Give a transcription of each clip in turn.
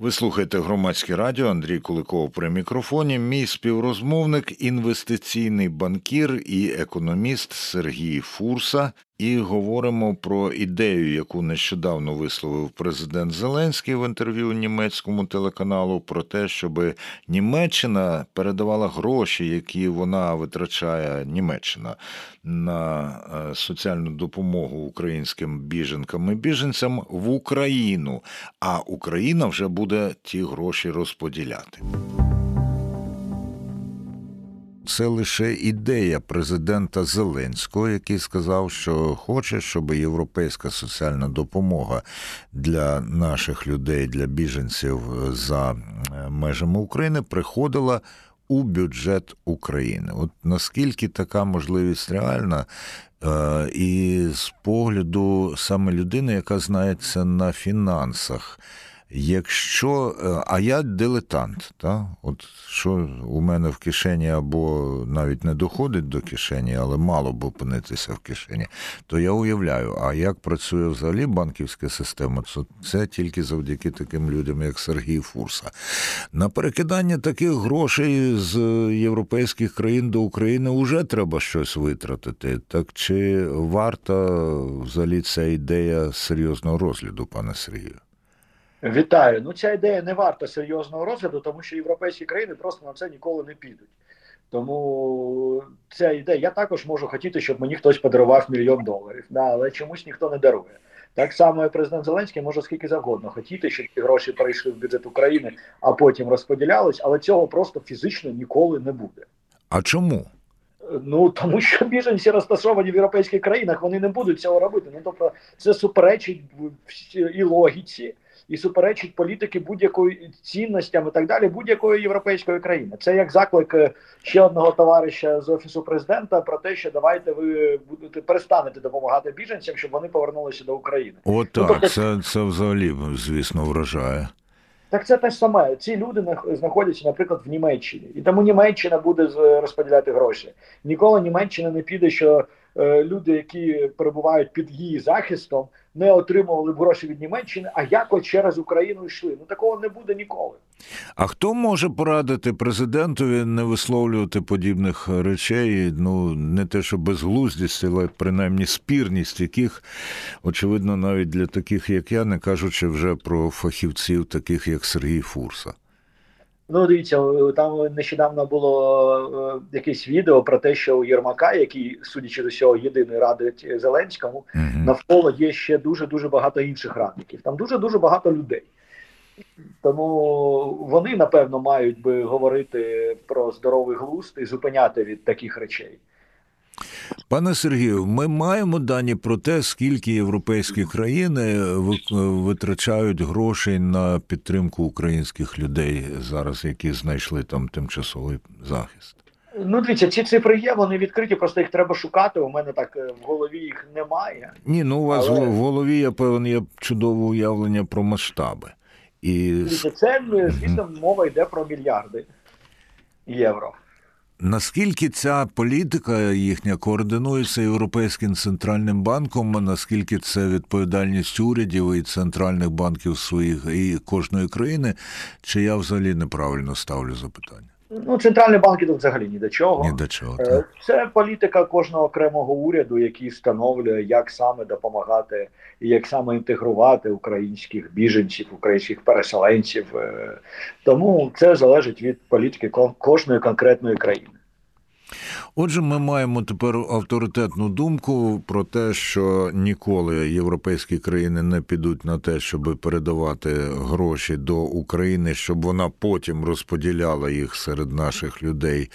Ви слухаєте громадське радіо Андрій Куликов при мікрофоні. Мій співрозмовник, інвестиційний банкір і економіст Сергій Фурса. І говоримо про ідею, яку нещодавно висловив президент Зеленський в інтерв'ю німецькому телеканалу, про те, щоб Німеччина передавала гроші, які вона витрачає Німеччина на е, соціальну допомогу українським біженкам і біженцям в Україну. А Україна вже буде ті гроші розподіляти це лише ідея президента Зеленського, який сказав, що хоче, щоб європейська соціальна допомога для наших людей, для біженців за межами України приходила. У бюджет України. От наскільки така можливість реальна, е, і з погляду саме людини, яка знається на фінансах, Якщо, е, а я дилетант, та? от що у мене в кишені або навіть не доходить до кишені, але мало б опинитися в кишені, то я уявляю, а як працює взагалі банківська система, то це тільки завдяки таким людям, як Сергій Фурса. На перекидання таких грошей з європейських країн до України вже треба щось витратити. Так чи варта взагалі ця ідея серйозного розгляду, пане Сергію? Вітаю. Ну ця ідея не варта серйозного розгляду, тому що європейські країни просто на це ніколи не підуть. Тому ця ідея, я також можу хотіти, щоб мені хтось подарував мільйон доларів, да, але чомусь ніхто не дарує. Так само і президент Зеленський може скільки завгодно хотіти, щоб ці гроші перейшли в бюджет України, а потім розподілялись, але цього просто фізично ніколи не буде. А чому? Ну тому що біженці розташовані в європейських країнах, вони не будуть цього робити. Ну тобто, це суперечить і логіці і суперечить політики будь-якої цінностям і так далі будь-якої європейської країни. Це як заклик е, ще одного товариша з офісу президента про те, що давайте ви будете перестанете допомагати біженцям, щоб вони повернулися до України. От ну, так, тобто... це, це взагалі звісно вражає. Так це те ж саме. Ці люди знаходяться, наприклад, в Німеччині, і тому Німеччина буде розподіляти гроші. Ніколи Німеччина не піде, що люди, які перебувають під її захистом, не отримували гроші від Німеччини, а якось через Україну йшли. Ну такого не буде ніколи. А хто може порадити президентові не висловлювати подібних речей? Ну не те, що безглуздість, але принаймні спірність, яких очевидно навіть для таких, як я, не кажучи вже про фахівців, таких як Сергій Фурса. Ну, дивіться, там нещодавно було е, якесь відео про те, що у Єрмака, який, судячи до всього, єдиний радить Зеленському, uh-huh. навколо є ще дуже дуже багато інших радників. Там дуже дуже багато людей. Тому вони напевно мають би говорити про здоровий глузд і зупиняти від таких речей. Пане Сергію, ми маємо дані про те, скільки європейські країни витрачають грошей на підтримку українських людей зараз, які знайшли там тимчасовий захист. Ну, дивіться, ці цифри є, вони відкриті, просто їх треба шукати. У мене так е, в голові їх немає. Ні, ну у вас Але... в голові я певен є чудове уявлення про масштаби. І... Дивіться, це, звісно, мова йде про мільярди євро. Наскільки ця політика їхня координується Європейським центральним банком? Наскільки це відповідальність урядів і центральних банків своїх і кожної країни? Чи я взагалі неправильно ставлю запитання? Ну, центральні банки тут взагалі ні до чого. Ні до чого. Е, так. Це політика кожного окремого уряду, який встановлює, як саме допомагати і як саме інтегрувати українських біженців, українських переселенців. Е, тому це залежить від політики кожної конкретної країни. Отже, ми маємо тепер авторитетну думку про те, що ніколи європейські країни не підуть на те, щоб передавати гроші до України, щоб вона потім розподіляла їх серед наших людей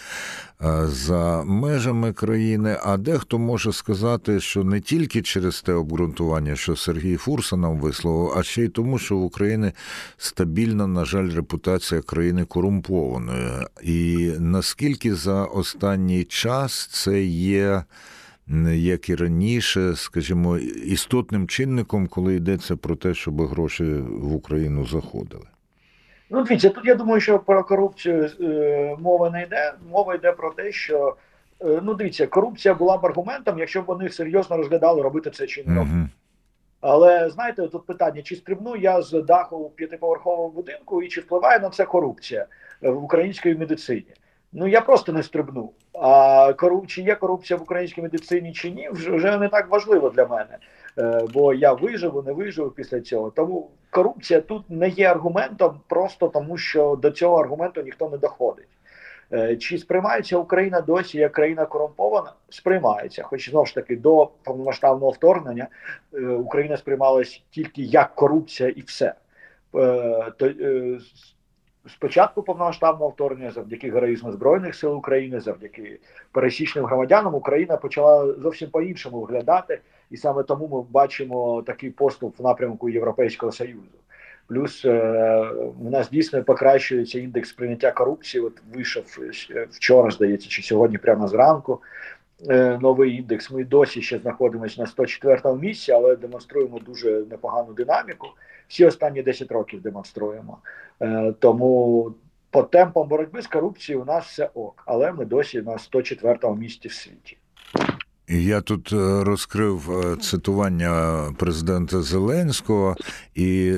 Е, за межами країни. А дехто може сказати, що не тільки через те обґрунтування, що Сергій Фурса нам висловив, а ще й тому, що в Україні стабільна, на жаль, репутація країни корумпованої. І наскільки за останній час це є. Як і раніше, скажімо, істотним чинником, коли йдеться про те, щоб гроші в Україну заходили. Ну, дивіться, тут я думаю, що про корупцію е, мова не йде. Мова йде про те, що е, ну дивіться, корупція була б аргументом, якщо б вони серйозно розглядали робити це чи не робити. Але знаєте, тут питання: чи стрибну я з даху п'ятиповерхового будинку, і чи впливає на це корупція в українській медицині? Ну я просто не стрибну. А коруп... чи є корупція в українській медицині чи ні, вже не так важливо для мене. Е, бо я виживу, не виживу після цього. Тому корупція тут не є аргументом, просто тому що до цього аргументу ніхто не доходить. Е, чи сприймається Україна досі як країна корумпована? Сприймається, хоч знову ж таки до повномасштабного вторгнення е, Україна сприймалась тільки як корупція і все. Спочатку повномасштабного вторгнення, завдяки героїзму збройних сил України, завдяки пересічним громадянам, Україна почала зовсім по іншому виглядати і саме тому ми бачимо такий поступ в напрямку Європейського союзу. Плюс е, у нас дійсно покращується індекс прийняття корупції. От вийшов е, вчора, здається, чи сьогодні, прямо зранку. Е, новий індекс. Ми досі ще знаходимося на 104 місці, але демонструємо дуже непогану динаміку. Всі останні 10 років демонструємо. Е, тому по темпам боротьби з корупцією у нас все ок, але ми досі на 104 місці в світі. Я тут е, розкрив цитування президента Зеленського і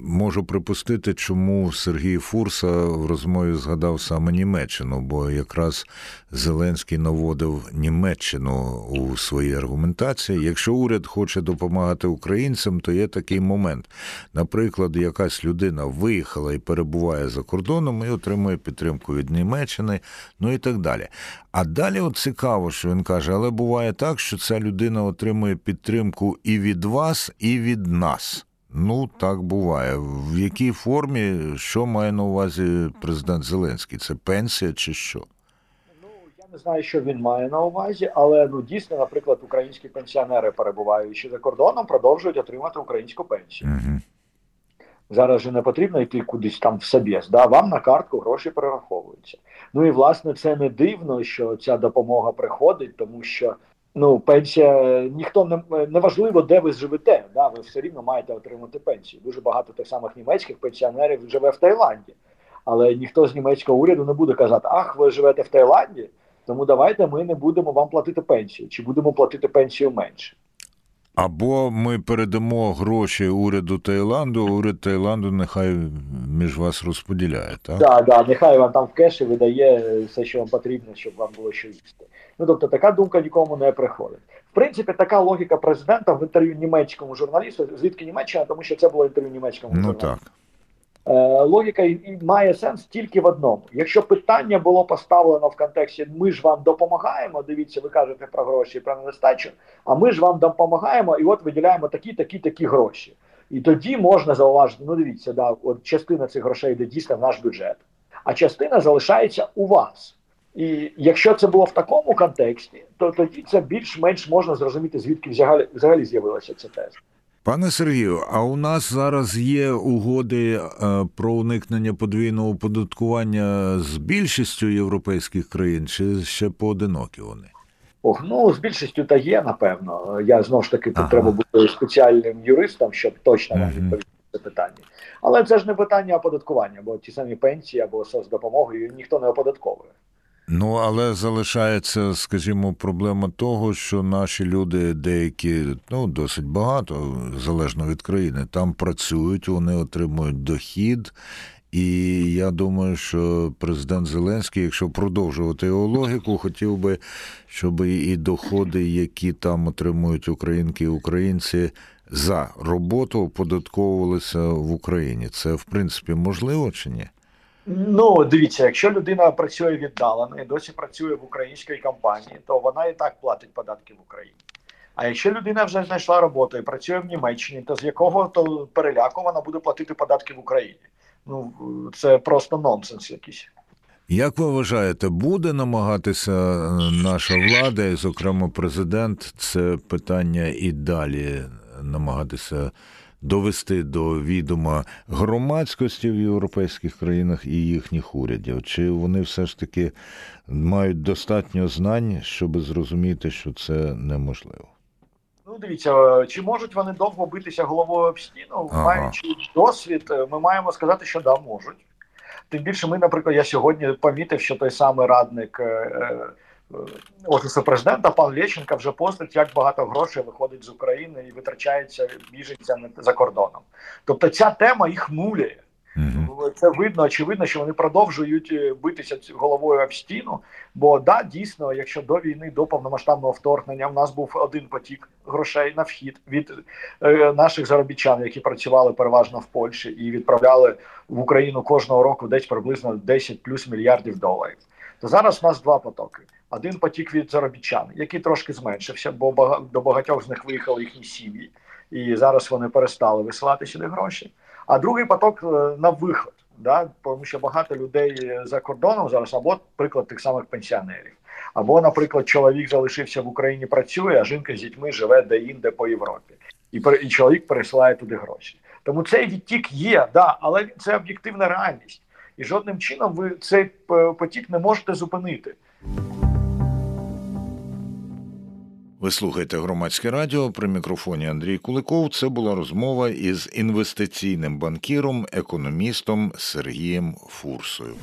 можу припустити, чому Сергій Фурса в розмові згадав саме Німеччину, бо якраз Зеленський наводив Німеччину у своїй аргументації. Якщо уряд хоче допомагати українцям, то є такий момент. Наприклад, якась людина виїхала і перебуває за кордоном і отримує підтримку від Німеччини, ну і так далі. А далі от цікаво, що він каже, але буває так, що ця людина отримує підтримку і від вас, і від нас. Ну, так буває. В якій формі, що має на увазі президент Зеленський? Це пенсія чи що? Ну, я не знаю, що він має на увазі, але ну дійсно, наприклад, українські пенсіонери, перебуваючи за кордоном, продовжують отримати українську пенсію. Угу. Зараз же не потрібно йти кудись там в собєс, да? вам на картку гроші перераховуються. Ну і власне це не дивно, що ця допомога приходить, тому що ну пенсія ніхто не неважливо, де ви живете. Да, ви все рівно маєте отримати пенсію. Дуже багато тих самих німецьких пенсіонерів живе в Таїланді, але ніхто з німецького уряду не буде казати, ах, ви живете в Таїланді, тому давайте ми не будемо вам платити пенсію, чи будемо платити пенсію менше. Або ми передамо гроші уряду Таїланду, уряд Таїланду нехай між вас розподіляє. Так, да, да, нехай вам там в кеші видає все, що вам потрібно, щоб вам було що їсти. Ну тобто така думка нікому не приходить. В принципі, така логіка президента в інтерв'ю німецькому журналісту, звідки Німеччина, тому що це було інтерв'ю німецькому ну, журналісту. Так. Е, логіка і має сенс тільки в одному. Якщо питання було поставлено в контексті Ми ж вам допомагаємо, дивіться, ви кажете про гроші, про недостачу, а ми ж вам допомагаємо, і от виділяємо такі, такі, такі гроші. І тоді можна зауважити: ну дивіться, да, от частина цих грошей йде дійсно в наш бюджет, а частина залишається у вас. І якщо це було в такому контексті, то тоді це більш-менш можна зрозуміти, звідки взагалі взагалі з'явилася ця теза. Пане Сергію, а у нас зараз є угоди е, про уникнення подвійного оподаткування з більшістю європейських країн, чи ще поодинокі вони? Ох, ну з більшістю та є, напевно. Я знову ж таки ага. треба бути спеціальним юристом, щоб точно вам відповісти це питання. Але це ж не питання оподаткування, бо ті самі пенсії або соцдопомоги ніхто не оподатковує. Ну, але залишається, скажімо, проблема того, що наші люди, деякі, ну досить багато, залежно від країни, там працюють, вони отримують дохід. І я думаю, що президент Зеленський, якщо продовжувати його логіку, хотів би, щоб і доходи, які там отримують українки і українці за роботу, оподатковувалися в Україні. Це в принципі можливо чи ні? Ну, дивіться, якщо людина працює віддалено і досі працює в українській компанії, то вона і так платить податки в Україні. А якщо людина вже знайшла роботу і працює в Німеччині, то з якого то переляку вона буде платити податки в Україні? Ну це просто нонсенс якийсь. Як ви вважаєте, буде намагатися е, наша влада, і, зокрема президент, це питання і далі намагатися довести до відома громадськості в європейських країнах і їхніх урядів? Чи вони все ж таки мають достатньо знань, щоб зрозуміти, що це неможливо? Ну, дивіться, чи можуть вони довго битися головою об стіну, ага. маючи досвід, ми маємо сказати, що да, можуть. Тим більше, ми, наприклад, я сьогодні помітив, що той самий радник е, е, офісу президента, пан Лєченка вже постить, як багато грошей виходить з України і витрачається біженцями за кордоном. Тобто ця тема їх муляє. Це видно, очевидно, що вони продовжують е, битися головою об стіну. Бо да, дійсно, якщо до війни, до повномасштабного вторгнення, в нас був один потік грошей на вхід від е, наших заробітчан, які працювали переважно в Польщі, і відправляли в Україну кожного року десь приблизно 10 плюс мільярдів доларів. То зараз у нас два потоки. Один потік від заробітчан, який трошки зменшився, бо до багатьох з них виїхали їхні сім'ї, і зараз вони перестали висилати сюди гроші. А другий поток е, на виход, да? тому що багато людей за кордоном зараз, або приклад тих самих пенсіонерів, або, наприклад, чоловік залишився в Україні, працює, а жінка з дітьми живе де-інде по Європі, і, і чоловік пересилає туди гроші. Тому цей відтік є, да, але це об'єктивна реальність. І жодним чином ви цей е, потік не можете зупинити. Ви слухаєте громадське радіо при мікрофоні Андрій Куликов. Це була розмова із інвестиційним банкіром, економістом Сергієм Фурсою.